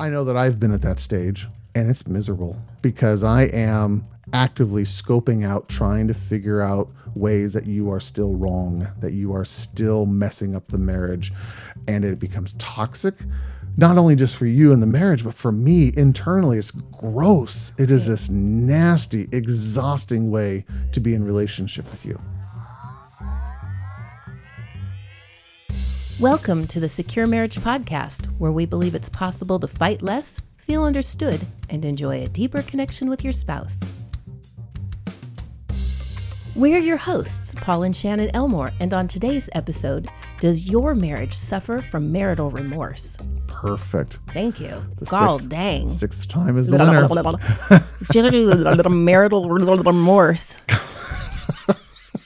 I know that I've been at that stage and it's miserable because I am actively scoping out, trying to figure out ways that you are still wrong, that you are still messing up the marriage, and it becomes toxic. Not only just for you and the marriage, but for me internally, it's gross. It is this nasty, exhausting way to be in relationship with you. Welcome to the Secure Marriage Podcast, where we believe it's possible to fight less, feel understood, and enjoy a deeper connection with your spouse. We're your hosts, Paul and Shannon Elmore, and on today's episode, does your marriage suffer from marital remorse? Perfect. Thank you. The God sixth- dang. Sixth time is the winner. marital remorse.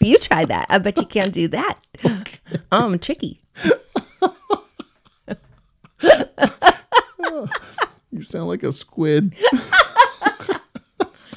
You try that. I bet you can't do that. Um, tricky. You sound like a squid.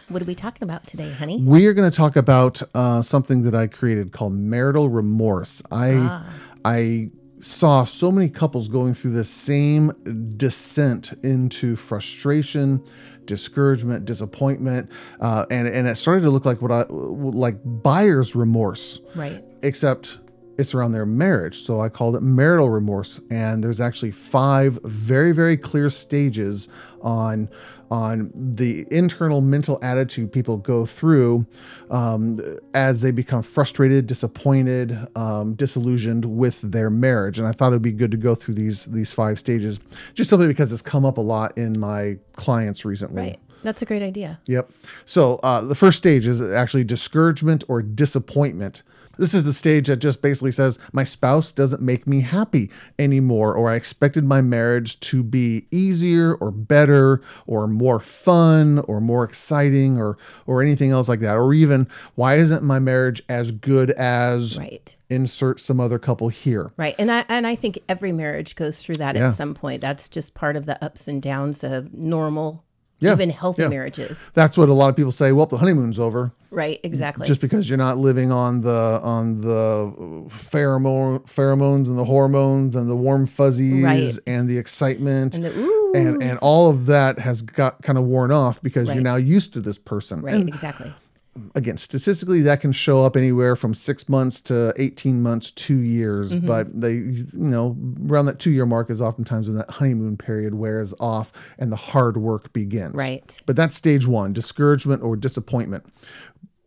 What are we talking about today, honey? We are going to talk about uh, something that I created called marital remorse. I I saw so many couples going through the same descent into frustration, discouragement, disappointment, uh, and and it started to look like what I like buyer's remorse Right. except it's around their marriage. So I called it marital remorse. And there's actually five very, very clear stages on on the internal mental attitude people go through um, as they become frustrated, disappointed, um, disillusioned with their marriage. And I thought it'd be good to go through these these five stages, just simply because it's come up a lot in my clients recently. Right. That's a great idea. Yep. So uh, the first stage is actually discouragement or disappointment. This is the stage that just basically says, my spouse doesn't make me happy anymore, or I expected my marriage to be easier or better or more fun or more exciting or or anything else like that. Or even, why isn't my marriage as good as Right. insert some other couple here? Right. And I and I think every marriage goes through that Yeah. at some point. That's just part of the ups and downs of normal, Yeah. even healthy Yeah. marriages. That's what a lot of people say. Well, the honeymoon's over. Right. Exactly. just because you're not living on the on the pheromone pheromones and the hormones and the warm fuzzies Right. and the excitement and the ooh. and and all of that has got kind of worn off because Right. you're now used to this person. right. And exactly. Again, statistically, that can show up anywhere from six months to 18 months, two years. Mm-hmm. But they, you know, around that two year mark is oftentimes when that honeymoon period wears off and the hard work begins. Right. But that's stage one discouragement or disappointment.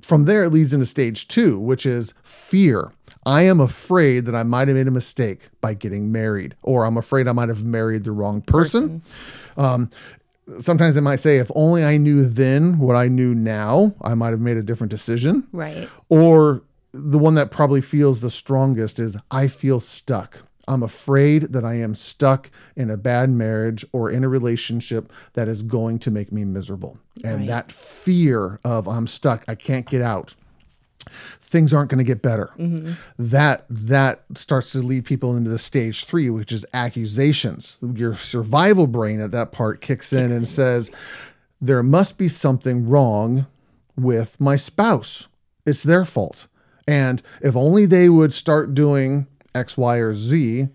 From there, it leads into stage two, which is fear. I am afraid that I might have made a mistake by getting married, or I'm afraid I might have married the wrong person. Um, sometimes they might say, if only I knew then what I knew now, I might have made a different decision. Right. Or the one that probably feels the strongest is, I feel stuck. I'm afraid that I am stuck in a bad marriage or in a relationship that is going to make me miserable. And Right. that fear of I'm stuck, I can't get out. Things aren't going to get better. Mm-hmm. That that starts to lead people into the stage three, which is accusations. Your survival brain at that part kicks in and says, "There must be something wrong with my spouse. It's their fault. And if only they would start doing X, Y, or Z,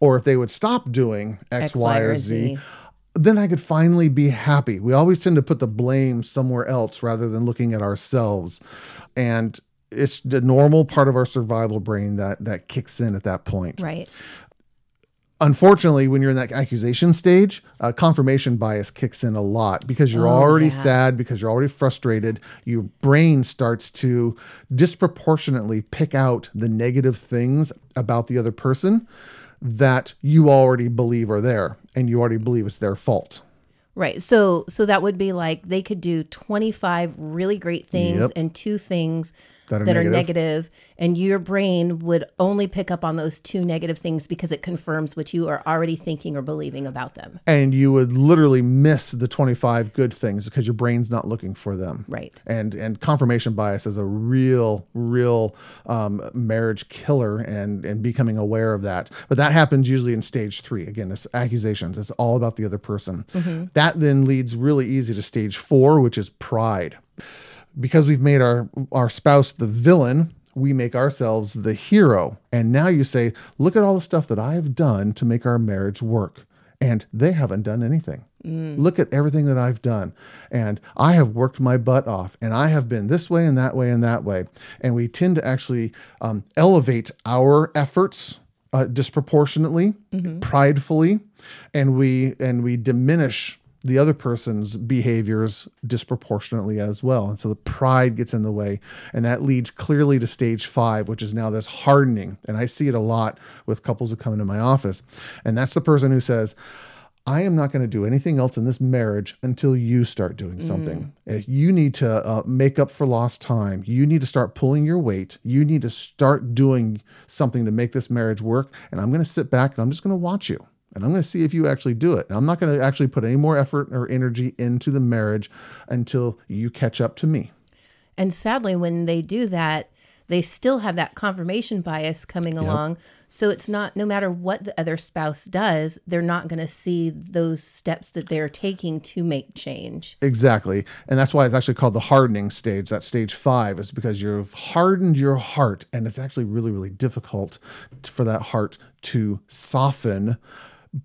or if they would stop doing X, Y, or Z, then I could finally be happy. We always tend to put the blame somewhere else rather than looking at ourselves. And it's the normal part of our survival brain that that kicks in at that point Right. unfortunately, when you're in that accusation stage, uh, confirmation bias kicks in a lot because you're Oh, already yeah. sad, because you're already frustrated. Your brain starts to disproportionately pick out the negative things about the other person that you already believe are there and you already believe it's their fault. Right. So so that would be like they could do 25 really great things Yep. and two things That are that are negative. negative and your brain would only pick up on those two negative things because it confirms what you are already thinking or believing about them. And you would literally miss the 25 good things because your brain's not looking for them. Right. and and confirmation bias is a real real um, marriage killer and and becoming aware of that but that happens usually in stage three again it's accusations it's all about the other person that then leads really easy to stage four which is pride. Because we've made our our spouse the villain we make ourselves the hero. And now you say look at all the stuff that i have done to make our marriage work. And they haven't done anything. Look at everything that I've done. And I have worked my butt off, and I have been this way and that way and that way. And we tend to actually um, elevate our efforts uh, disproportionately, pridefully, and we and we diminish the other person's behaviors disproportionately as well. And so the pride gets in the way. And that leads clearly to stage five, which is now this hardening. And I see it a lot with couples who come into my office. And that's the person who says, I am not going to do anything else in this marriage until you start doing something. If you need to uh, make up for lost time. You need to start pulling your weight. You need to start doing something to make this marriage work. And I'm going to sit back and I'm just going to watch you. And I'm going to see if you actually do it. And I'm not going to actually put any more effort or energy into the marriage until you catch up to me. And sadly, when they do that, they still have that confirmation bias coming along. So it's not, no matter what the other spouse does, they're not going to see those steps that they're taking to make change. Exactly. And that's why it's actually called the hardening stage. That stage five is because you've hardened your heart. And it's actually really, really difficult for that heart to soften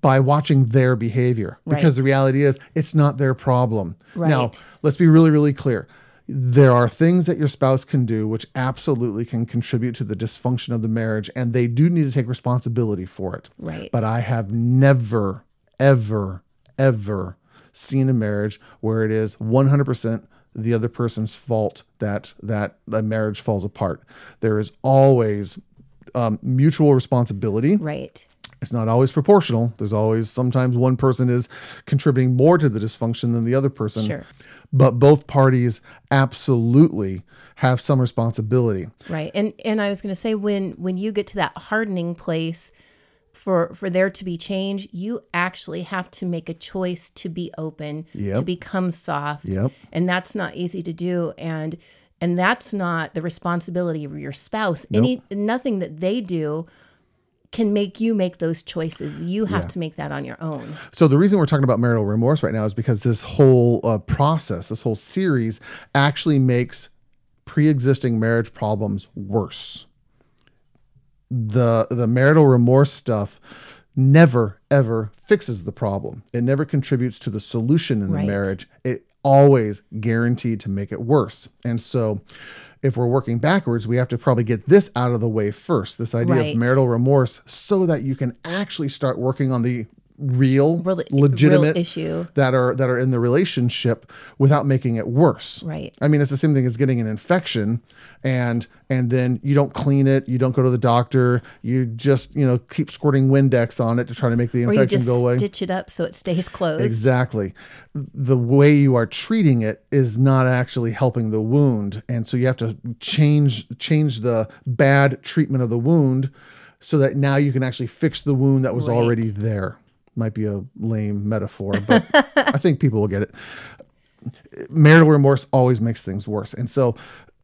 by watching their behavior. Because Right. the reality is, it's not their problem. Now, let's be really, really clear. There are things that your spouse can do which absolutely can contribute to the dysfunction of the marriage, and they do need to take responsibility for it. Right. But I have never, ever, ever seen a marriage where it is 100% the other person's fault that that a marriage falls apart. There is always um, mutual responsibility. Right. It's not always proportional. There's always sometimes one person is contributing more to the dysfunction than the other person. Sure. But both parties absolutely have some responsibility. Right. And and I was going to say when when you get to that hardening place for for there to be change, you actually have to make a choice to be open, to become soft. Yep. And that's not easy to do and and that's not the responsibility of your spouse. Any nothing that they do can make you make those choices. You have to make that on your own. So the reason we're talking about marital remorse right now is because this whole uh, process, this whole series, actually makes pre-existing marriage problems worse. The the marital remorse stuff never ever fixes the problem. It never contributes to the solution in the Right. marriage. It always guaranteed to make it worse. And so if we're working backwards, we have to probably get this out of the way first. This idea Right. of marital remorse so that you can actually start working on the real Real- legitimate real issue. that are that are in the relationship without making it worse. Right. I mean, it's the same thing as getting an infection and and then you don't clean it, you don't go to the doctor, you just, you know, keep squirting Windex on it to try to make the Or you infection just go away. stitch it up so it stays closed. Exactly. The way you are treating it is not actually helping the wound. And so you have to change change the bad treatment of the wound so that now you can actually fix the wound that was Right. already there. Might be a lame metaphor, but I think people will get it. Marital remorse always makes things worse. And so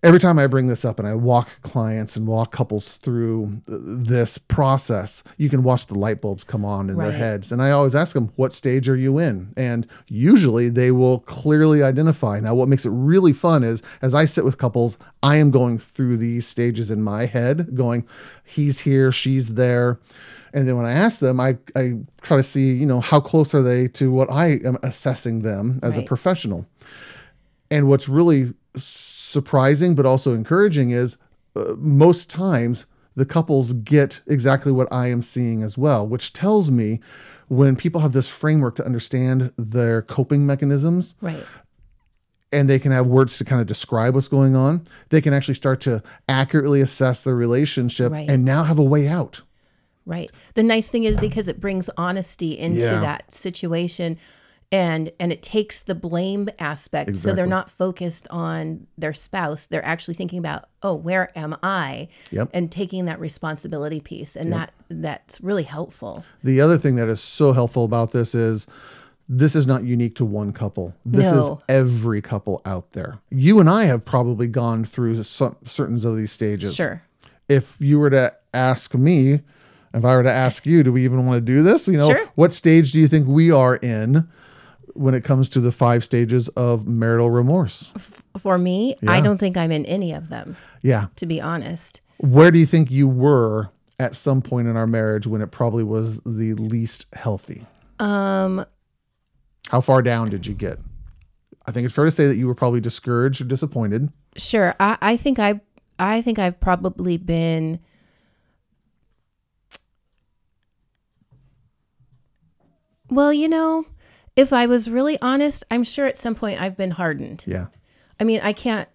every time I bring this up and I walk clients and walk couples through this process, you can watch the light bulbs come on in their heads. And I always ask them, what stage are you in? And usually they will clearly identify. Now, what makes it really fun is as I sit with couples, I am going through these stages in my head, going, he's here, she's there. And then when I ask them, I, I try to see, you know, how close are they to what I am assessing them as a professional. And what's really surprising but also encouraging is uh, most times the couples get exactly what I am seeing as well, which tells me when people have this framework to understand their coping mechanisms Right. and they can have words to kind of describe what's going on, they can actually start to accurately assess the relationship Right. and now have a way out. Right. The nice thing is because it brings honesty into Yeah. that situation and and it takes the blame aspect so they're not focused on their spouse they're actually thinking about oh where am i Yep. and taking that responsibility piece and that that's really helpful The other thing that is so helpful about this is this is not unique to one couple. This No. is every couple out there. You and I have probably gone through some, certain of these stages. sure If you were to ask me, if I were to ask you, do we even want to do this? You know, Sure. what stage do you think we are in when it comes to the five stages of marital remorse? for me i don't think i'm in any of them Yeah. to be honest Where do you think you were at some point in our marriage when it probably was the least healthy? Um, how far down did you get? I think it's fair to say that you were probably discouraged or disappointed. Sure. I, I think I I think I've probably been Well, you know, if I was really honest, I'm sure at some point I've been hardened. Yeah. I mean, I can't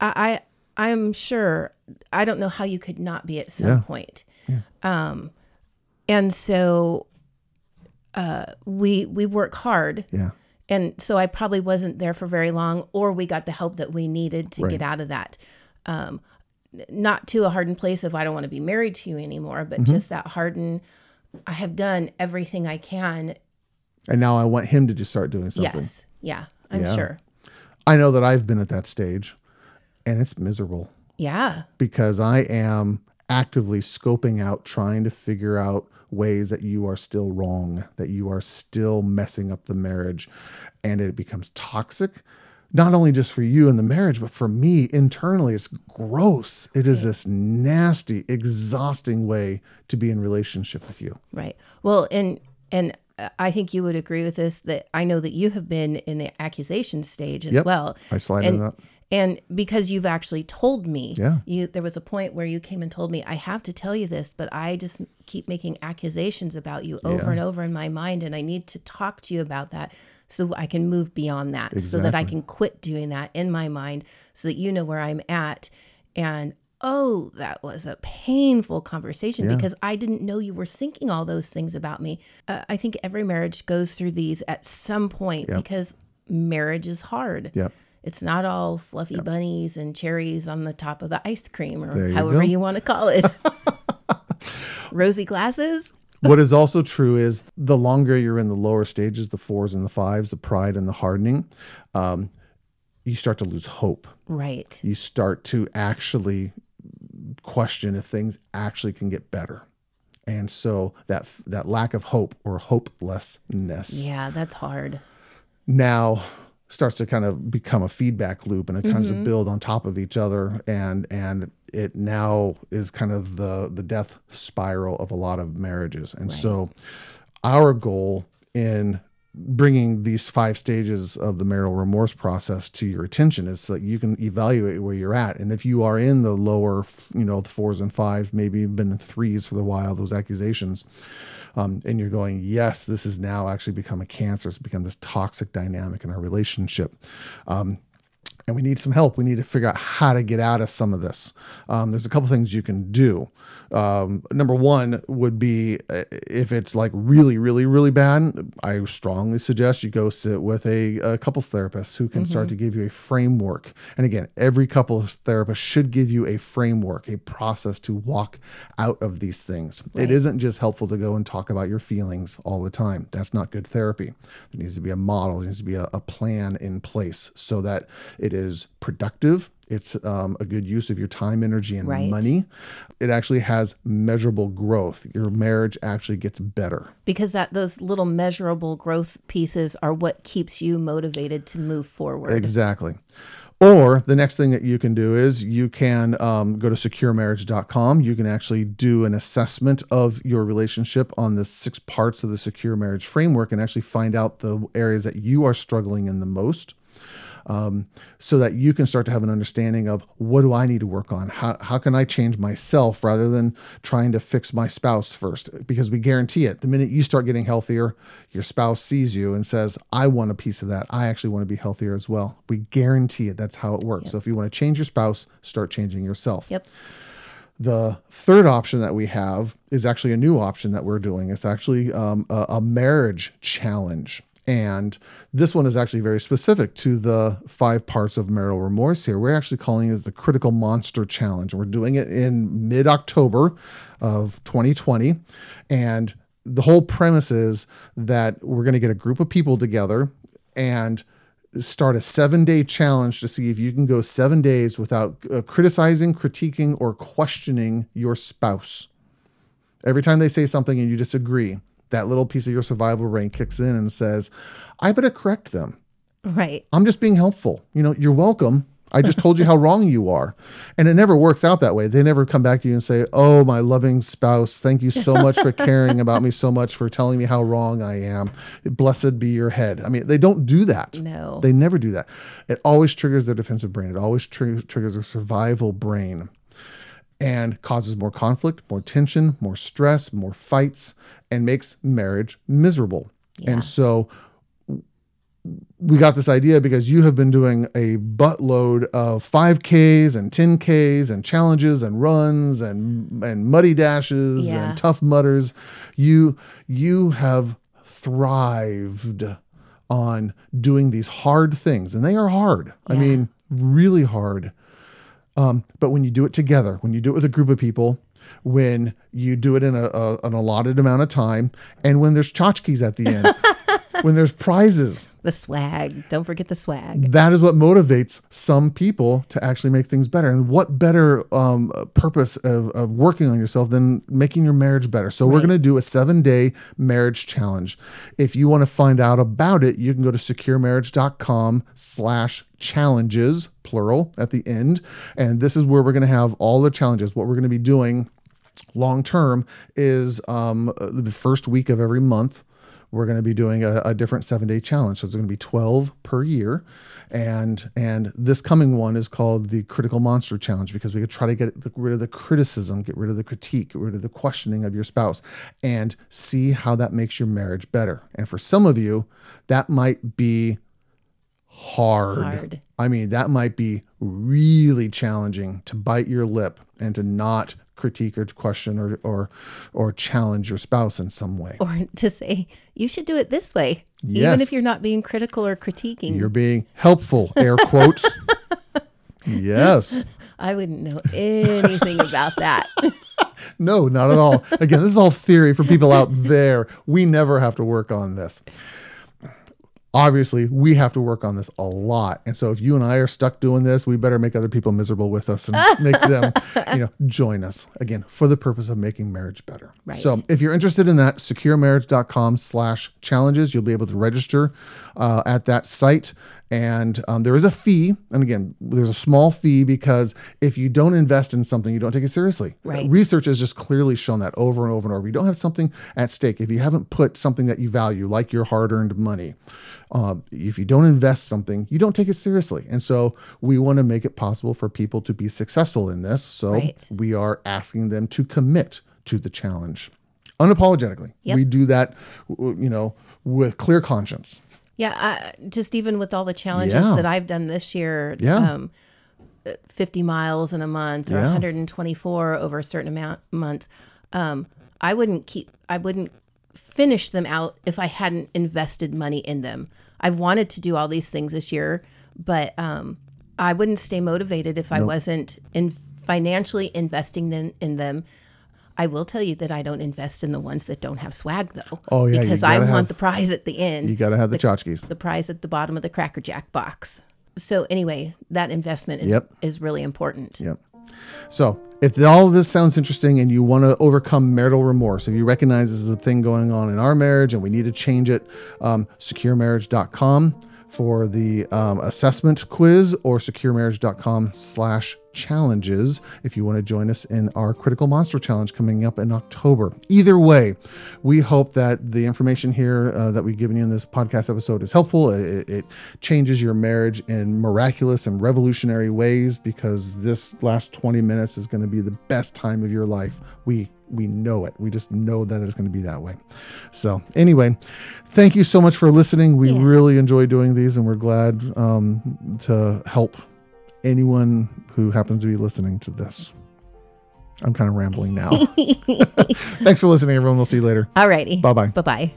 I, I I'm sure I don't know how you could not be at some Yeah. point. Um and so uh we we work hard Yeah. and so I probably wasn't there for very long, or we got the help that we needed to Right. get out of that. Um, not to a hardened place of I don't want to be married to you anymore, but Mm-hmm. just that hardened. I have done everything I can. And now I want him to just start doing something. Yes, yeah, I'm Yeah. sure. I know that I've been at that stage and it's miserable Yeah, because I am actively scoping out, trying to figure out ways that you are still wrong, that you are still messing up the marriage. And it becomes toxic, not only just for you and the marriage, but for me internally. It's gross. It is this nasty, exhausting way to be in relationship with you. right. Well, and and Uh, I think you would agree with this that I know that you have been in the accusation stage as Yep. well. I slide and, into that. And because you've actually told me, Yeah. you there was a point where you came and told me, I have to tell you this, but I just keep making accusations about you over Yeah. and over in my mind, and I need to talk to you about that so I can move beyond that, so that I can quit doing that in my mind, so that you know where I'm at. And oh, that was a painful conversation Yeah. because I didn't know you were thinking all those things about me. Uh, I think every marriage goes through these at some point because marriage is hard. Yep. It's not all fluffy bunnies and cherries on the top of the ice cream or you however go. you want to call it. Rosy glasses? what is also true is the longer you're in the lower stages, the fours and the fives, the pride and the hardening, um, you start to lose hope. Right. You start to actually question if things actually can get better. And so that that lack of hope or hopelessness Yeah, that's hard. now starts to kind of become a feedback loop and it kind of mm-hmm. build on top of each other and and it now is kind of the the death spiral of a lot of marriages and so our goal in bringing these five stages of the marital remorse process to your attention is so that you can evaluate where you're at and if you are in the lower you know the fours and fives maybe you've been in threes for the while those accusations um, and you're going, yes, this has now actually become a cancer. It's become this toxic dynamic in our relationship. Um, and we need some help. We need to figure out how to get out of some of this. Um, there's a couple things you can do. Um, number one would be uh, if it's like really, really, really bad, I strongly suggest you go sit with a, a couples therapist who can start to give you a framework. And again, every couples therapist should give you a framework, a process to walk out of these things. It isn't just helpful to go and talk about your feelings all the time. That's not good therapy. There needs to be a model, there needs to be a, a plan in place so that it is productive. It's um, a good use of your time, energy, and Right. money. It actually has measurable growth. Your marriage actually gets better. Because that those little measurable growth pieces are what keeps you motivated to move forward. Exactly. Or the next thing that you can do is you can um, go to securemarriage.com. You can actually do an assessment of your relationship on the six parts of the secure marriage framework and actually find out the areas that you are struggling in the most. Um, so that you can start to have an understanding of what do I need to work on? How, how can I change myself rather than trying to fix my spouse first? Because we guarantee it. The minute you start getting healthier, your spouse sees you and says, I want a piece of that. I actually want to be healthier as well. We guarantee it. That's how it works. So if you want to change your spouse, start changing yourself. Yep. The third option that we have is actually a new option that we're doing. It's actually um, a, a marriage challenge. And this one is actually very specific to the five parts of marital remorse here. We're actually calling it the Critical Monster Challenge. We're doing it in mid October of 2020. And the whole premise is that we're going to get a group of people together and start a seven day challenge to see if you can go seven days without uh, criticizing, critiquing, or questioning your spouse. Every time they say something and you disagree, that little piece of your survival brain kicks in and says, I better correct them. Right. I'm just being helpful. You know, you're welcome. I just told you how wrong you are. And it never works out that way. They never come back to you and say, Oh, my loving spouse, thank you so much for caring about me so much, for telling me how wrong I am. Blessed be your head. I mean, they don't do that. No. They never do that. It always triggers their defensive brain, it always tri- triggers their survival brain and causes more conflict, more tension, more stress, more fights, and makes marriage miserable. Yeah. And so we got this idea because you have been doing a buttload of 5Ks and 10Ks and challenges and runs and and muddy dashes Yeah. and Tough Mudders. You you have thrived on doing these hard things, and they are hard. I mean, really hard. Um, but when you do it together, when you do it with a group of people, when you do it in a, a an allotted amount of time, and when there's tchotchkes at the end, when there's prizes, The swag. Don't forget the swag. that is what motivates some people to actually make things better. And what better um, purpose of, of working on yourself than making your marriage better? So we're going to do a seven day marriage challenge. If you want to find out about it, you can go to securemarriage.com slash challenges, plural, at the end. And this is where we're going to have all the challenges. What we're going to be doing long term is um, the first week of every month we're going to be doing a, a different seven day challenge so it's going to be 12 per year and and this coming one is called the critical monster challenge because we could try to get rid of the criticism get rid of the critique get rid of the questioning of your spouse and see how that makes your marriage better and for some of you that might be hard. Hard. I mean, that might be really challenging to bite your lip and to not critique or question or or or challenge your spouse in some way. Or to say, you should do it this way. Yes. Even if you're not being critical or critiquing. You're being helpful, air quotes. yes. I wouldn't know anything about that. No, not at all. Again, this is all theory for people out there. We never have to work on this. Obviously, we have to work on this a lot. And so if you and I are stuck doing this, we better make other people miserable with us and make them, you know, join us again for the purpose of making marriage better. Right. So if you're interested in that, securemarriage.com slash challenges, you'll be able to register uh, at that site. And um, there is a fee. And again, there's a small fee because if you don't invest in something, you don't take it seriously. Right. Research has just clearly shown that over and over and over. You don't have something at stake. If you haven't put something that you value, like your hard earned money, uh, if you don't invest something, you don't take it seriously. And so we want to make it possible for people to be successful in this. So Right. we are asking them to commit to the challenge unapologetically. Yep. We do that, you know, with clear conscience. Yeah, I, just even with all the challenges Yeah. that I've done this year, Yeah. um, 50 miles in a month or Yeah. 124 over a certain amount month, um, I wouldn't keep, I wouldn't finish them out if I hadn't invested money in them. I've wanted to do all these things this year, but um, I wouldn't stay motivated if I wasn't in financially investing in, in them. I will tell you that I don't invest in the ones that don't have swag though. Oh, yeah, because I gotta want have- the prize at the end You got to have the tchotchkes. the prize at the bottom of the Cracker Jack box. So anyway, that investment is Yep. is really important. Yep. So, if all of this sounds interesting and you want to overcome marital remorse, if you recognize this is a thing going on in our marriage and we need to change it, um, securemarriage.com for the um, assessment quiz or securemarriage.com slash challenges if you want to join us in our critical monster challenge coming up in october. Either way we hope that the information here uh, that we've given you in this podcast episode is helpful. It, it changes your marriage in miraculous and revolutionary ways because this last 20 minutes is going to be the best time of your life. We we know it. We just know that it's going to be that way. So anyway thank you so much for listening. We Yeah. really enjoy doing these and we're glad um, to help anyone who happens to be listening to this i'm kind of rambling now thanks for listening everyone we'll see you later Alrighty. Bye-bye. Bye bye.